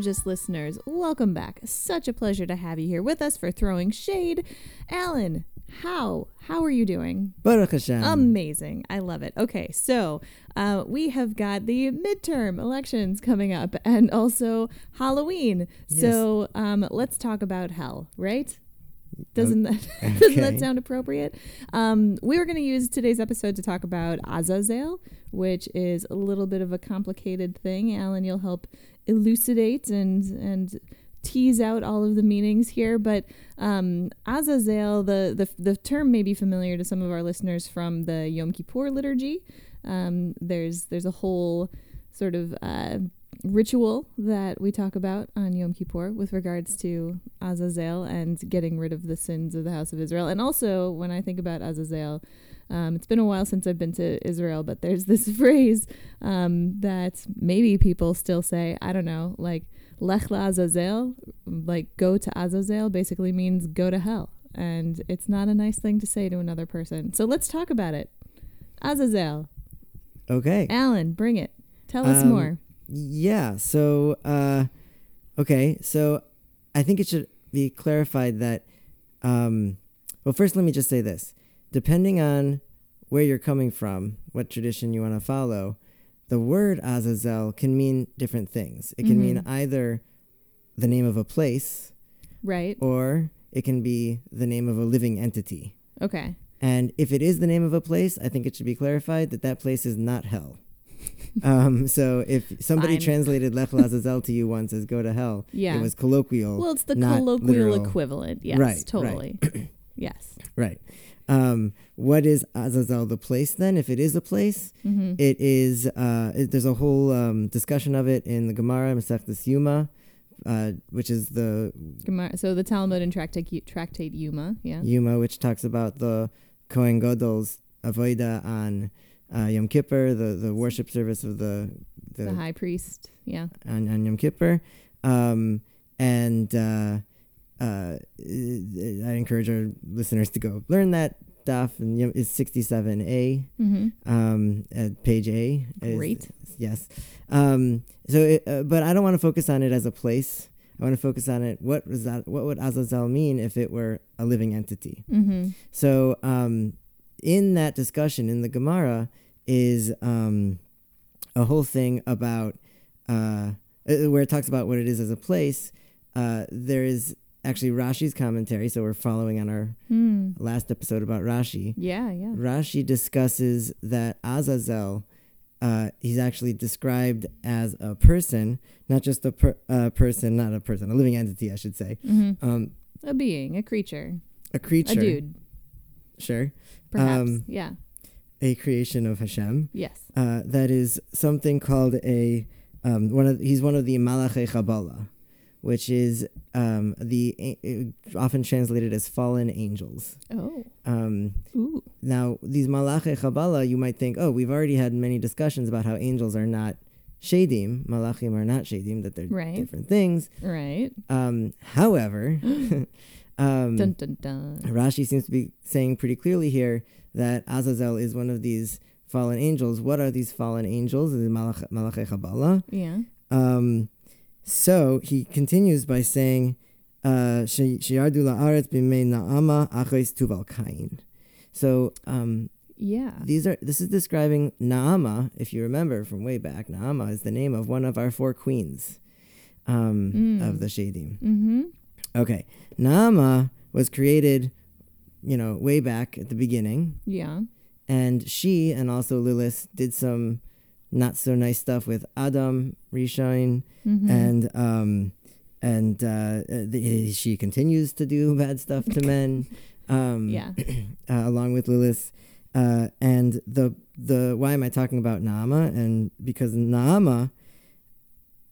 gorgeous listeners, welcome back. Such a pleasure to have you here with us for Throwing Shade. Alan, how? How are you doing? Baruch Hashem. Amazing. I love it. Okay, so uh, we have got the midterm elections coming up and also Halloween. Yes. So um, let's talk about hell, right? Doesn't that doesn't that sound appropriate? Um, we were going to use today's episode to talk about Azazel, which is a little bit of a complicated thing. Alan, you'll help elucidate and and tease out all of the meanings here. But um, Azazel, the, the the term may be familiar to some of our listeners from the Yom Kippur liturgy. Um, there's there's a whole sort of uh, ritual that we talk about on Yom Kippur with regards to Azazel and getting rid of the sins of the house of Israel. And also, when I think about Azazel, um, it's been a while since I've been to Israel, but there's this phrase um, that maybe people still say. I don't know, like Lech Azazel, like go to Azazel, basically means go to hell, and it's not a nice thing to say to another person. So let's talk about it. Azazel, Okay. Alan, bring it. Tell us Um, more. Yeah. So, uh, okay. So, I think it should be clarified that, um, well, first, let me just say this. Depending on where you're coming from, what tradition you want to follow, the word Azazel can mean different things. It can mean either the name of a place Right. or it can be the name of a living entity. Okay. And if it is the name of a place, I think it should be clarified that that place is not hell. um, so if somebody Fine. translated Lech Lazazel to you once as go to hell, Yeah. it was colloquial. Well, it's the colloquial literal. equivalent. Yes, Right, right. totally. yes. Right. Um, what is Azazel the place then? If it is a place, Mm-hmm. it is. Uh, it, there's a whole um, discussion of it in the Gemara Masechtas Yuma, uh, which is the Gemara- So the Talmud and Tractate, Tractate Yuma. Yeah. Yuma, which talks about the Kohen Gadol's avoida on uh, Yom Kippur, the, the worship service of the the, The high priest. Yeah. on, on Yom Kippur. Um, and uh, I encourage our listeners to go learn that stuff. And it's 67A, Mm-hmm. um, at page A. is- Great. yes. Um, so, it, uh, but I don't want to focus on it as a place. I want to focus on it. What was that? What would Azazel mean if it were a living entity? Mm-hmm. So, um, in that discussion in the Gemara is um, a whole thing about uh, uh, where it talks about what it is as a place. Uh, there is actually Rashi's commentary, so we're following on our Hmm. last episode about Rashi. Yeah. Yeah. Rashi discusses that Azazel, uh, he's actually described as a person, not just a per- uh, person, not a person, a living entity, I should say. Mm-hmm. Um, A being, a creature, a creature, a dude, sure, perhaps. Um, yeah. a creation of Hashem. Yes. uh, that is something called a um, one of he's one of the Malachei Chabala, which is um, the often translated as fallen angels. Oh. Um, Ooh. now these Malachei Chabala, you might think, oh, we've already had many discussions about how angels are not shadim, Malachim are not shadim, that they're Right. different things. Right. Um, however, um, Dun dun dun. Rashi seems to be saying pretty clearly here that Azazel is one of these fallen angels. What are these fallen angels? The Malach- Malachei Chabala. Yeah. Um, so he continues by saying, uh, "She- "Sheyardu la'aretz b'mei na'ama tuval kain." So um, Yeah. these are this is describing Naama. If you remember from way back, Naama is the name of one of our four queens um, Mm. of the Shadim. Mm-hmm. Okay, Naama was created, you know, way back at the beginning, Yeah. and she and also Lilith did some not so nice stuff with Adam, Rishon, Mm-hmm. and um, and uh, uh, the, she continues to do bad stuff to men. Um, yeah. uh, along with Lilith. Uh, and the the why am I talking about Naama? And because Naama,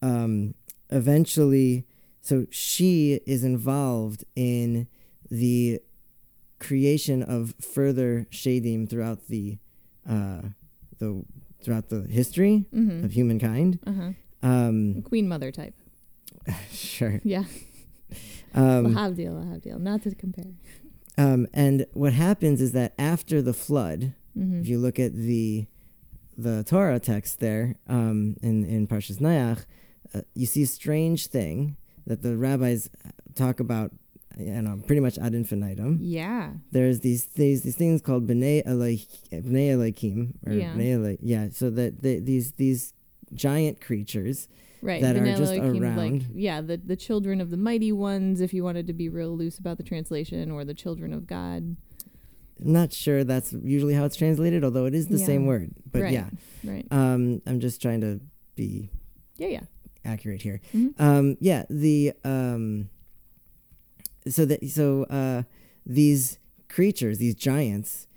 um, eventually, so she is involved in the creation of further shadim throughout the uh, the throughout the history Mm-hmm. of humankind. Uh huh. Um, Queen mother type. sure. Yeah. Um, Lahavdil, lahavdil. Not to compare. um, and what happens is that after the flood, Mm-hmm. if you look at the the Torah text there um, in in Parshas Nayach, uh, you see a strange thing that the rabbis talk about, you know, pretty much ad infinitum. Yeah. There's these these these things called bnei Eloi- bnei Elohim or Yeah. bnei Eloi- yeah. So that the, these these giant creatures Right. that are just Elohim, Like, around. yeah, the, the children of the mighty ones, if you wanted to be real loose about the translation, or the children of God. I'm not sure that's usually how it's translated, although it is the Yeah. same word. But Right. yeah, Right. um, I'm just trying to be Yeah, yeah. accurate here. Mhm. Um, yeah, the um, so that so uh, these creatures, these giants,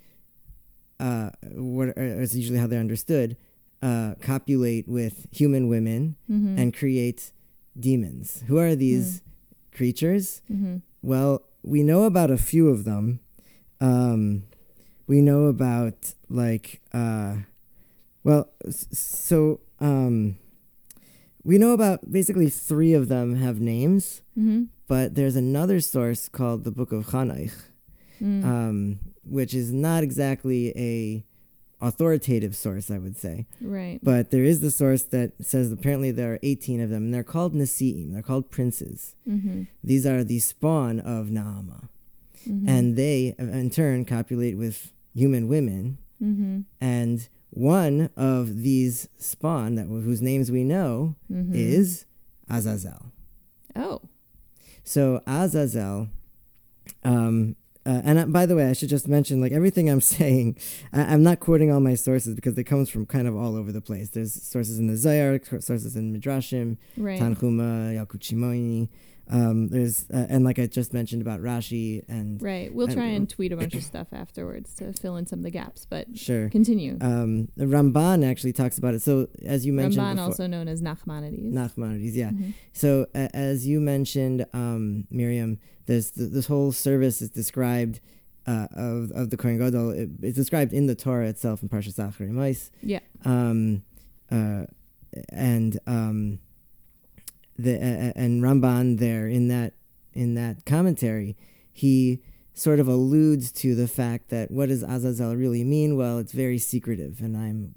uh, what are, is usually how they're understood, uh, copulate with human women Mm-hmm. and create demons. Who are these creatures? mm-hmm. Well, we know about a few of them. Um, we know about like uh, well, so um, we know about basically three of them have names, Mm-hmm. but there's another source called the Book of Chanaich, Mm. um, which is not exactly a authoritative source, I would say. right. But there is the source that says apparently there are 18 of them, and they're called Nasi'im. They're called princes. Mm-hmm. These are the spawn of Naama. Mm-hmm. and they in turn copulate with human women mm-hmm. and one of these spawn that whose names we know Mm-hmm. is azazel oh. so azazel um uh, and uh, by the way, I should just mention, like everything I'm saying, I, I'm not quoting all my sources because it comes from kind of all over the place. There's sources in the Zohar, sources in Midrashim, Right. Tanhuma, Yalkut Shimoni. Um, there's uh, and like I just mentioned about Rashi and Right. We'll I- try and tweet a bunch of stuff afterwards to fill in some of the gaps, but sure. continue. Um, Ramban actually talks about it. So as you mentioned, Ramban, before, also known as Nachmanides. Nachmanides, yeah. Mhm. So uh, as you mentioned, um, Miriam, there's th- this whole service is described uh, of of the Kohen Gadol. It, it's described in the Torah itself in Parshas Acharei. Yeah. Um, uh, and um, the uh, and Ramban there in that in that commentary, he sort of alludes to the fact that what does Azazel really mean? Well, it's very secretive, and I'm,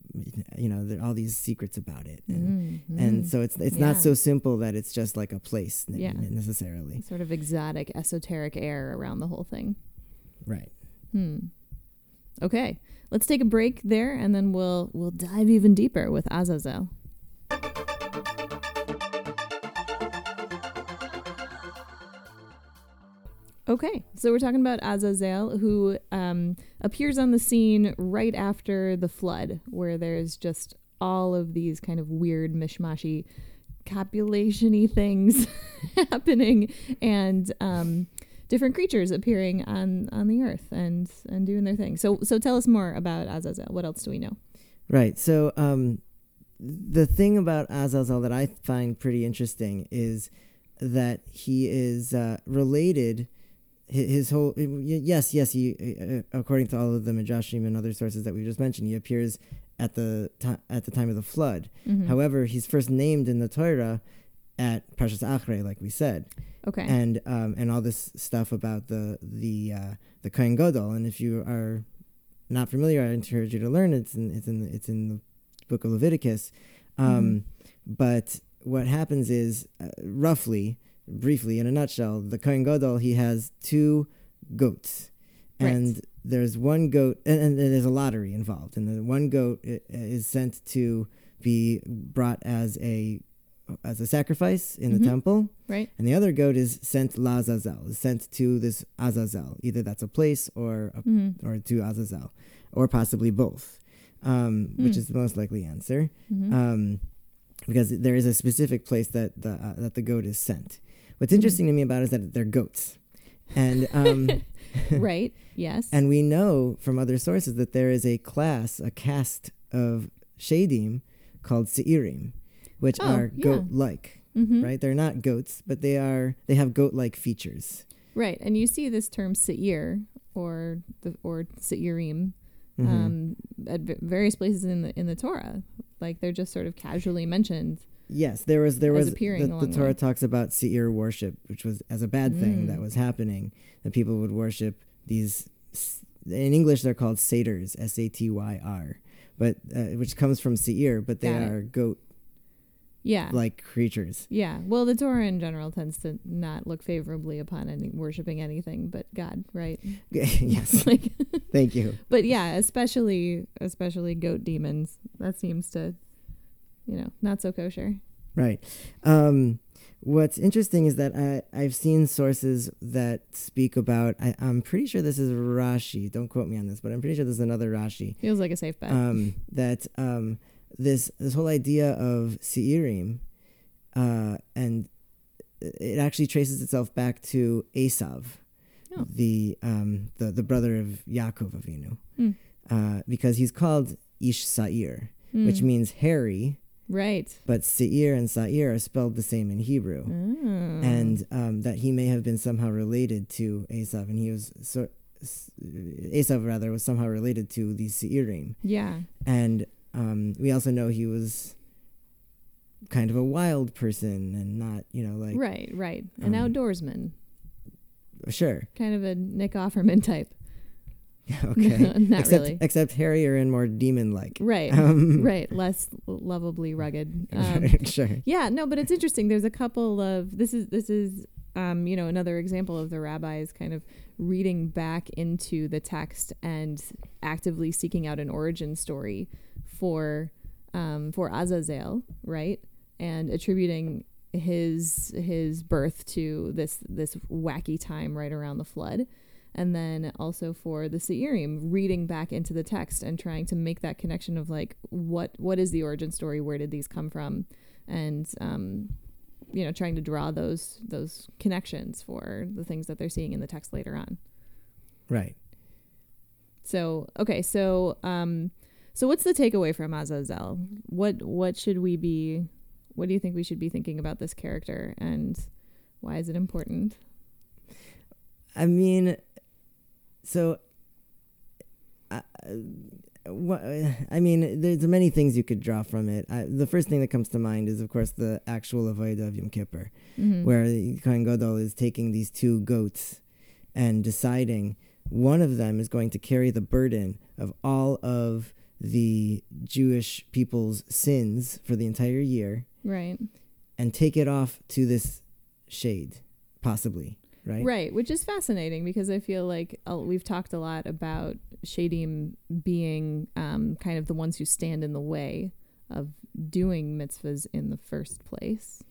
you know, there are all these secrets about it, and, Mm, and so it's it's Yeah. not so simple that it's just like a place Yeah. necessarily, sort of exotic, esoteric air around the whole thing. right? Hmm. Okay, let's take a break there, and then we'll we'll dive even deeper with Azazel. Okay, so we're talking about Azazel, who um, appears on the scene right after the flood, where there's just all of these kind of weird mishmashy copulation-y things happening, and um, different creatures appearing on on the earth and and doing their thing. So so tell us more about Azazel. What else do we know? Right. So um, the thing about Azazel that I find pretty interesting is that he is uh, related. Hi- His whole yes, yes. He uh, according to all of the midrashim and other sources that we just mentioned, he appears at the ti- at the time of the flood. Mhm. However, he's first named in the Torah at Parshas Achrei, like we said, Okay. and um, and all this stuff about the the uh, the Kohen Gadol. And if you are not familiar, I encourage you to learn. It's in it's in the, it's in the book of Leviticus. Um, But what happens is, uh, roughly, briefly, in a nutshell, the Kohen Gadol he has two goats, Right. and there's one goat, and, and there's a lottery involved, and the one goat is sent to be brought as a as a sacrifice in Mhm. the temple, right. and the other goat is sent la Azazel, is sent to this Azazel. Either that's a place or a, hmm or to Azazel, or possibly both, um, which Hmm. is the most likely answer, hmm um, because there is a specific place that the uh, that the goat is sent. What's Hmm. interesting to me about it is that they're goats, and um, right. Yes. and we know from other sources that there is a class, a caste of shadim called seirim, which Oh, are yeah. goat-like. Mhm. Right? They're not goats, but they are. They have goat-like features. Right. And you see this term seir or the or seirim Mhm. um, at v- various places in the in the Torah. Like they're just sort of casually mentioned. Yes, there was there was the, the Torah way. talks about seir worship, which was as a bad thing Mm. that was happening. That people would worship these. In English, they're called satyrs, S A T Y R, but uh, which comes from seir, but they Got it. are goat Yeah. like creatures. yeah. Well, the Torah in general tends to not look favorably upon any worshiping anything but God, right? yes, like thank you. but yeah, especially especially goat demons. That seems to you know, not so kosher. Right. Um, what's interesting is that I, I've seen sources that speak about. I, I'm pretty sure this is Rashi. Don't quote me on this, but I'm pretty sure this is another Rashi. Feels like a safe bet. Um, that um, this this whole idea of Seirim, uh, and it actually traces itself back to Esav, Oh. the um, the the brother of Yaakov Avinu, Hmm. uh, because he's called Ish Sa'ir, which Mm. means hairy, right. but Seir and Sa'ir are spelled the same in Hebrew. Oh. And um, that he may have been somehow related to Esav, and he was so Esav rather was somehow related to the Seirim. yeah. And um, we also know he was kind of a wild person and not, you know, like right, right. An um, outdoorsman. sure, Kind of a Nick Offerman type. okay, Not except really. except hairier and more demon-like. Right. Um, right. Less lovably rugged. Um, sure. yeah, no, but it's interesting. There's a couple of this is this is um, you know, another example of the rabbis kind of reading back into the text and actively seeking out an origin story for um, for Azazel, right? And attributing his his birth to this this wacky time right around the flood. And then also for the Seirim, reading back into the text and trying to make that connection of like what what is the origin story? Where did these come from? And um, you know, trying to draw those those connections for the things that they're seeing in the text later on. Right. So okay, so um, so what's the takeaway from Azazel? What what should we be? What do you think we should be thinking about this character, and why is it important? I mean, so. Uh, what, I mean, there's many things you could draw from it. I, the first thing that comes to mind is, of course, the actual Avodah of Yom Kippur, Mhm. where Kohen Gadol is taking these two goats and deciding one of them is going to carry the burden of all of the Jewish people's sins for the entire year right, and take it off to this shade, possibly, right? right, which is fascinating because I feel like uh, we've talked a lot about Shadim being um, kind of the ones who stand in the way of doing mitzvahs in the first place.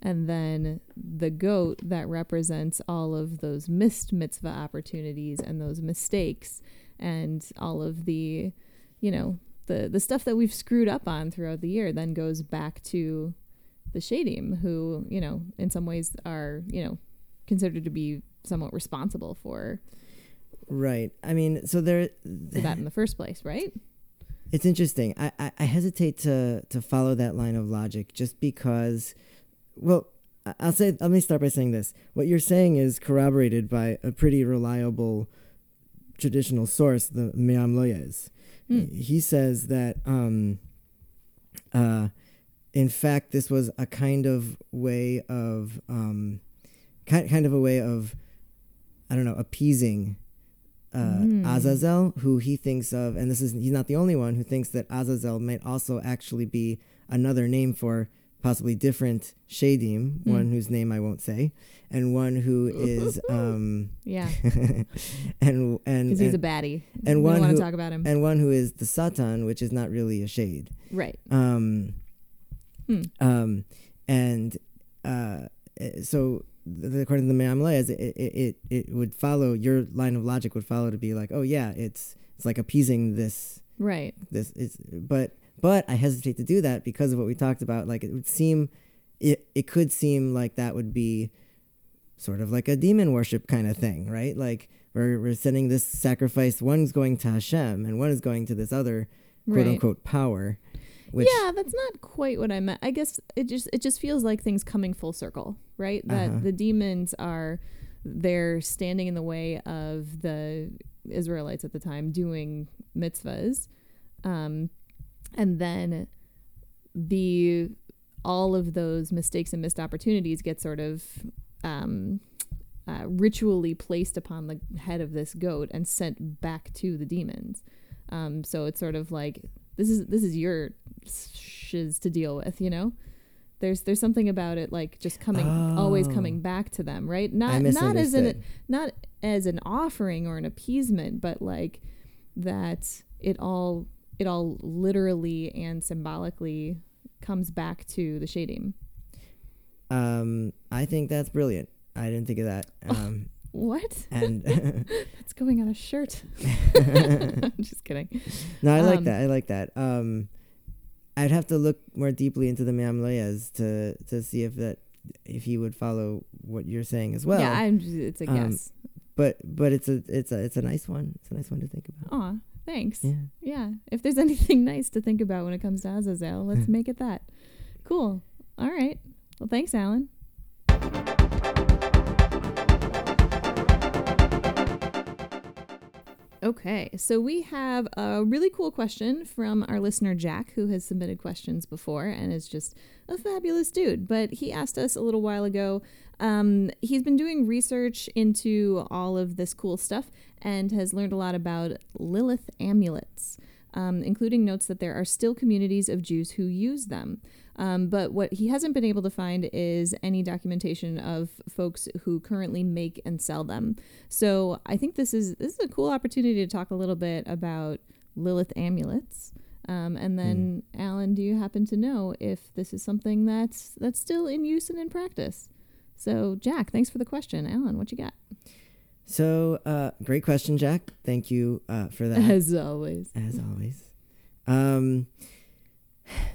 And then the goat that represents all of those missed mitzvah opportunities and those mistakes and all of the, you know, the, the stuff that we've screwed up on throughout the year then goes back to the Shadim, who, you know, in some ways are, you know, considered to be somewhat responsible for, Right. I mean, so there. that in the first place, right? It's interesting. I, I, I hesitate to to follow that line of logic just because. Well, I'll say. Let me start by saying this. What you're saying is corroborated by a pretty reliable traditional source, the Me'am Lo'ez. Hmm. He says that, um, uh, in fact, this was a kind of way of, um, kind kind of a way of, I don't know, appeasing uh, Mm. Azazel, who he thinks of, and this is he's not the only one who thinks that Azazel might also actually be another name for possibly different Shadim, Hmm. one whose name I won't say, and one who is um Yeah, and and because he's a baddie. and we one want who- to talk about him. and one who is the Satan, which is not really a shade. right. Um, Hmm. um, and uh, eh, so according to the Me'am Lo'ez, it, it it it would follow your line of logic would follow to be like, oh yeah, it's it's like appeasing this Right. this is but but I hesitate to do that because of what we talked about. Like it would seem it it could seem like that would be sort of like a demon worship kind of thing, right? Like we're we're sending this sacrifice, one's going to Hashem and one is going to this other quote Right. unquote power. Which yeah, that's not quite what I meant. I guess it just it just feels like things coming full circle, right? That Uh-huh. the demons are they're standing in the way of the Israelites at the time doing mitzvahs, um, and then the all of those mistakes and missed opportunities get sort of um, uh, ritually placed upon the head of this goat and sent back to the demons. Um, so it's sort of like this is this is your shiz to deal with, you know. There's there's something about it like just coming always Oh. coming back to them, right? Not not as an not as an offering or an appeasement, but like that it all it all literally and symbolically comes back to the shadim. Um, I think that's brilliant. I didn't think of that. Um, What? and That's going on a shirt. I'm just kidding. no, I like Um, that. I like that. Um, I'd have to look more deeply into the Me'am Lo'ez to to see if that if he would follow what you're saying as well. yeah, I'm just, it's a um, guess. but but it's a it's a it's a nice one. It's a nice one to think about. Aw, thanks. Yeah. Yeah. If there's anything nice to think about when it comes to Azazel, let's make it that. Cool. All right. Well, thanks, Alan. Okay, so we have a really cool question from our listener Jack, who has submitted questions before and is just a fabulous dude. But he asked us a little while ago. Um, he's been doing research into all of this cool stuff and has learned a lot about Lilith amulets, um, including notes that there are still communities of Jews who use them. Um, but what he hasn't been able to find is any documentation of folks who currently make and sell them. So I think this is this is a cool opportunity to talk a little bit about Lilith amulets. Um, and then, Alan, do you happen to know if this is something that's that's still in use and in practice? So, Jack, thanks for the question. Alan, what you got? So uh, great question, Jack. Thank you uh, for that. As always. as always. Um,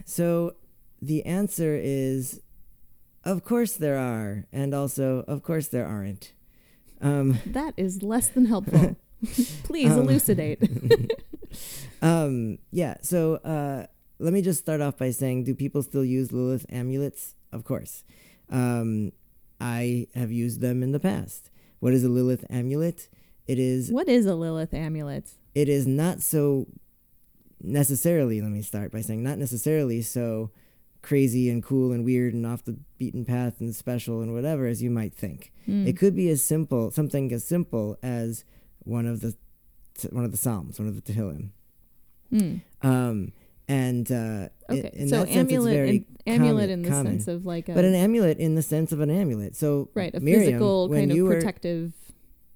so the answer is, of course there are, and also of course there aren't. Um, That is less than helpful. Please Um, elucidate. um, yeah. So uh, let me just start off by saying, do people still use Lilith amulets? Of course. Um, I have used them in the past. What is a Lilith amulet? It is what is a Lilith amulet? it is not so necessarily let me start by saying not necessarily so crazy and cool and weird and off the beaten path and special and whatever as you might think Hmm. it could be as simple something as simple as one of the one of the psalms one of the tehillim Hmm. um and uh Okay, in so that sense, it's amulet, very in, amulet common- in the common. sense of like a but an amulet in the sense of an amulet so right a Miriam, physical kind of you were protective.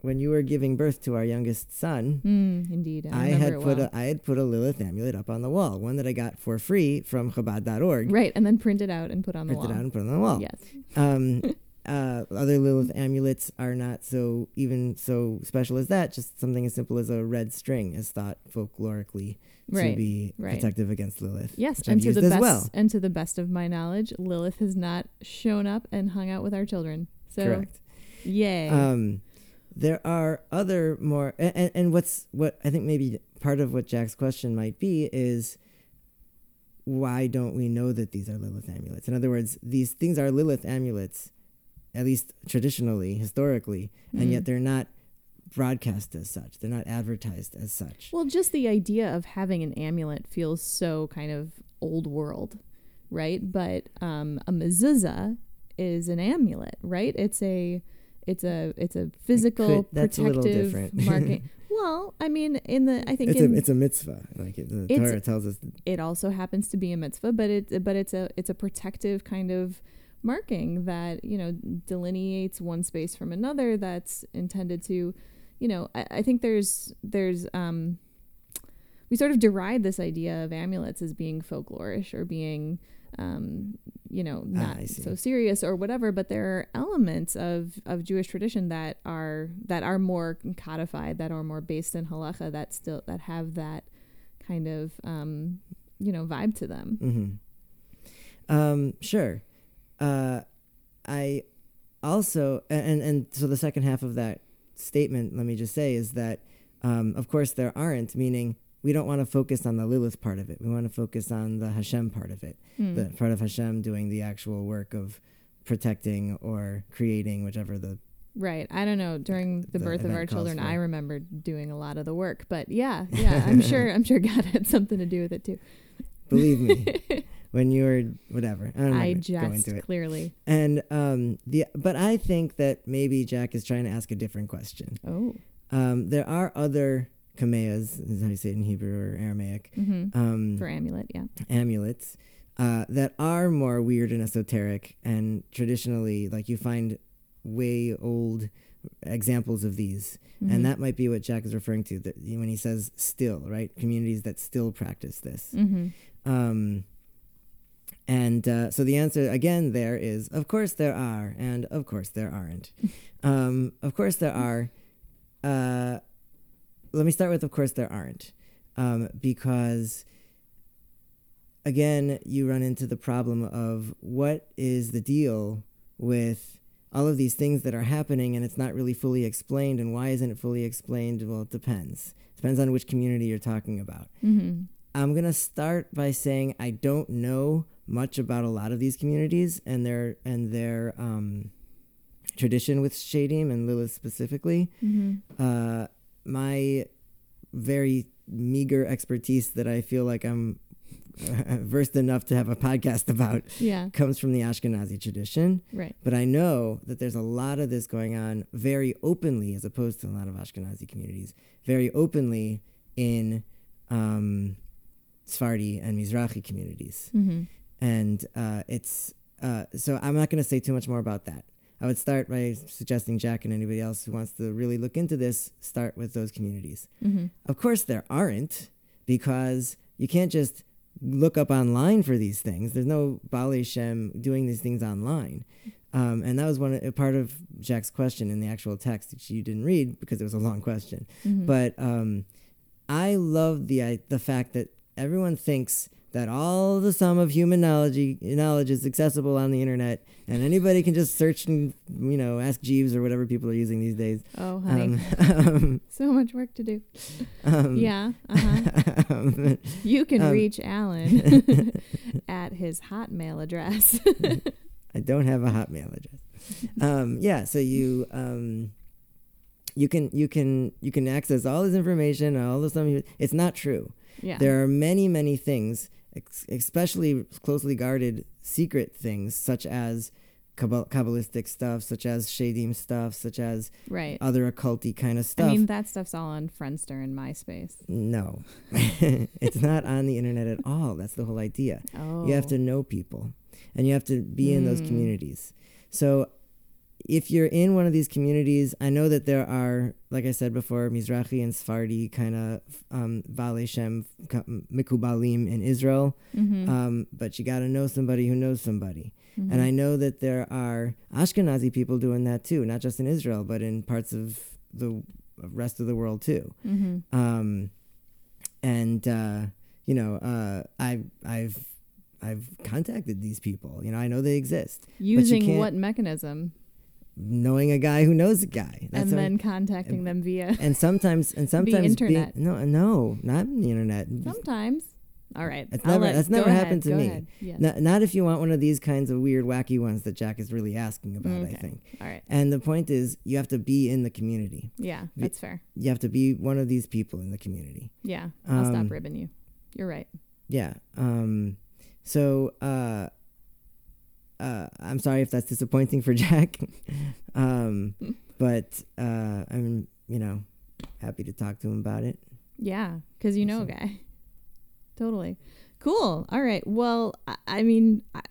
when you were giving birth to our youngest son Hmm, indeed, I, I had it put well. a I had put a Lilith amulet up on the wall, one that I got for free from Chabad.org. right, and then print it out and put on the wall. Printed wall. out and put on the wall. Yes. Um, uh, other Lilith amulets are not so even so special as that. Just something as simple as a red string is thought folklorically to be right. protective against Lilith. Yes, and I've to the best well. and to the best of my knowledge, Lilith has not shown up and hung out with our children. So Correct. yay. Um, there are other more, and, and, and what's what I think maybe part of what Jack's question might be is why don't we know that these are Lilith amulets? In other words, these things are Lilith amulets, at least traditionally, historically, and Mm. yet they're not broadcast as such. They're not advertised as such. Well, just the idea of having an amulet feels so kind of old world, right? But um, a mezuzah is an amulet, right? It's a it's a it's a physical could- that's a little protective different. marking. well, I mean, in the I think It's in, a it's a mitzvah. Like it, the Torah tells us. it also happens to be a mitzvah, but it but it's a it's a protective kind of marking that you know delineates one space from another. That's intended to, you know, I, I think there's there's um we sort of deride this idea of amulets as being folklorish or being um you know Ah, not see. so serious or whatever but there are elements of of Jewish tradition that are that are more codified that are more based in halacha that still that have that kind of um you know vibe to them Mm-hmm. Um, sure. Uh, I also and and so the second half of that statement, let me just say, is that um, of course there aren't. Meaning we don't want to focus on the Lilith part of it. We want to focus on the Hashem part of it, Hmm. the part of Hashem doing the actual work of protecting or creating, whichever the right i don't know during the, The birth of our children i remember doing a lot of the work but yeah yeah i'm sure i'm sure god had something to do with it too believe me when you were whatever. I don't i remember going jest it. clearly And um, the but I think that maybe Jack is trying to ask a different question. oh Um, there are other kameas, is how you say it in Hebrew or Aramaic, hmm um, for amulet yeah amulets uh, that are more weird and esoteric, and traditionally, like you find way old examples of these, Mhm. and that might be what Jack is referring to that when he says "still," right? Communities that still practice this. Mhm. Um, and uh, so the answer again there is, of course there are, and of course there aren't. um, of course there are. Uh, let me start with, of course there aren't, um, because again you run into the problem of what is the deal with all of these things that are happening and it's not really fully explained and why isn't it fully explained well it depends depends on which community you're talking about Mhm. I'm gonna start by saying I don't know much about a lot of these communities and their and their um, tradition with Shadim and Lilith specifically. Mhm. Uh, my very meager expertise that I feel like I'm versed enough to have a podcast about Yeah. comes from the Ashkenazi tradition. Right. But I know that there's a lot of this going on very openly, as opposed to a lot of Ashkenazi communities, very openly in um, Sephardi and Mizrahi communities. Mhm. And uh, it's uh, so I'm not going to say too much more about that. I would start by suggesting Jack and anybody else who wants to really look into this start with those communities. Mhm. Of course, there aren't because you can't just look up online for these things. There's no Baalei Shem doing these things online. Um, and that was one a part of Jack's question in the actual text, which you didn't read because it was a long question. Mhm. But um, I love the I, the fact that everyone thinks that all the sum of human knowledge knowledge is accessible on the internet, and anybody can just search and you know ask Jeeves or whatever people are using these days. Oh, honey. Um, um, so much work to do. um, yeah. Uh-huh. um, You can Um, reach Alan at his Hotmail address. I don't have a Hotmail address. Um, yeah, so you um, you can you can you can access all this information, all this. It's not true. yeah. There are many many things, ex- especially closely guarded secret things, such as Kabbal- kabbalistic stuff, such as shadim stuff, such as right. other occulty kind of stuff. I mean, that stuff's all on Friendster and MySpace. no, it's not on the internet at all. That's the whole idea. Oh. You have to know people and you have to be in those Mm. communities. So if you're in one of these communities, I know that there are, like I said before, Mizrahi and Sephardi kind of um, Baalei Shem Mikubalim in Israel, Mhm. um, but you got to know somebody who knows somebody. Mhm. And I know that there are Ashkenazi people doing that too, not just in Israel, but in parts of the rest of the world too. Mhm. Um, and uh, you know, uh, I've I've I've contacted these people. You know, I know they exist. Using can't- what mechanism? Knowing a guy who knows a guy. and what- then contacting them via. and sometimes and sometimes internet. no, no, not the internet. Sometimes. All right. It's I'll never- let- that's never ahead, happened to me. Yes. Not, not if you want one of these kinds of weird, wacky ones that Jack is really asking about. I think. All right. And the point is, you have to be in the community. Yeah, that's fair. You have to be one of these people in the community. Yeah, I'll Um, stop ribbing you. You're right. Yeah. Um, so uh, uh, I'm sorry if that's disappointing for Jack, um, but uh, I'm you know happy to talk to him about it. Yeah, because you know a So- guy. Totally. Cool. All right. Well, I, I mean, I,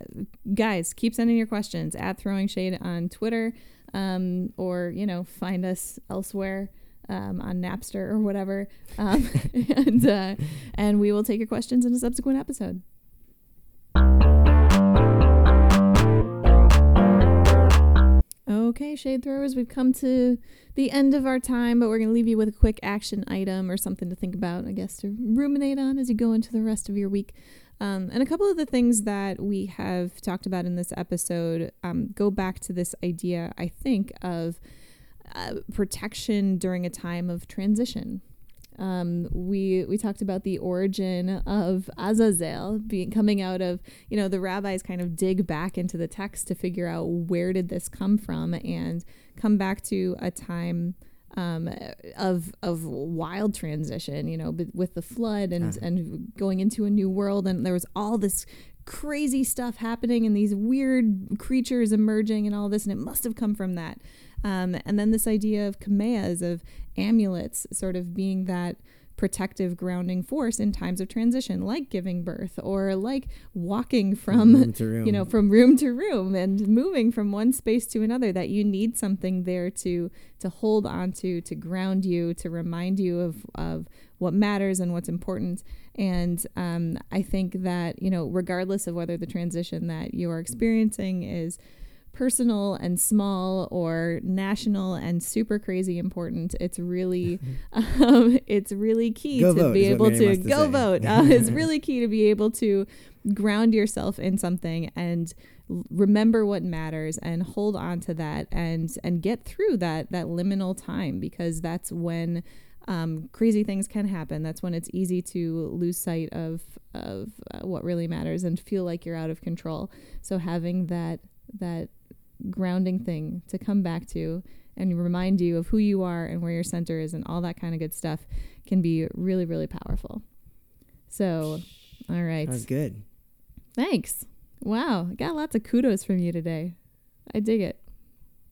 guys, keep sending your questions at Throwing Shade on Twitter, um, or you know, find us elsewhere um, on Napster or whatever, um, and uh, and we will take your questions in a subsequent episode. Okay, shade throwers, we've come to the end of our time, but we're going to leave you with a quick action item or something to think about, I guess, to ruminate on as you go into the rest of your week. Um, and a couple of the things that we have talked about in this episode um, go back to this idea, I think, of uh, protection during a time of transition. Um, we we talked about the origin of Azazel being coming out of you know the rabbis kind of dig back into the text to figure out where did this come from and come back to a time um, of of wild transition you know with the flood and Uh-huh. and going into a new world and there was all this crazy stuff happening and these weird creatures emerging and all this and it must have come from that um, and then this idea of kameas of amulets sort of being that protective grounding force in times of transition like giving birth or like walking from room to room. you know from room to room and moving from one space to another that you need something there to to hold onto to ground you to remind you of of what matters and what's important and um, i think that you know regardless of whether the transition that you are experiencing is personal and small or national and super crazy important it's really um, it's really key Go to vote be able to wants to go vote uh, it's really key to be able to ground yourself in something and remember what matters and hold on to that and and get through that that liminal time because that's when um, crazy things can happen. That's when it's easy to lose sight of of uh, what really matters and feel like you're out of control. So having that that grounding thing to come back to and remind you of who you are and where your center is and all that kind of good stuff can be really really powerful. So, all right. That was good. Thanks. Wow, I got lots of kudos from you today. I dig it.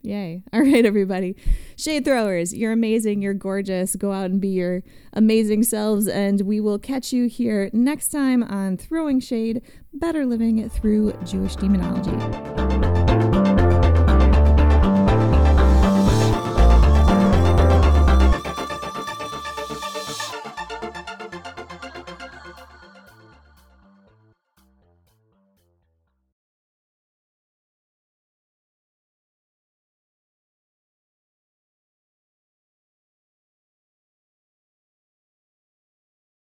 Yay. All right, everybody. Shade throwers, you're amazing. You're gorgeous. Go out and be your amazing selves. And we will catch you here next time on Throwing Shade Better Living Through Jewish Demonology.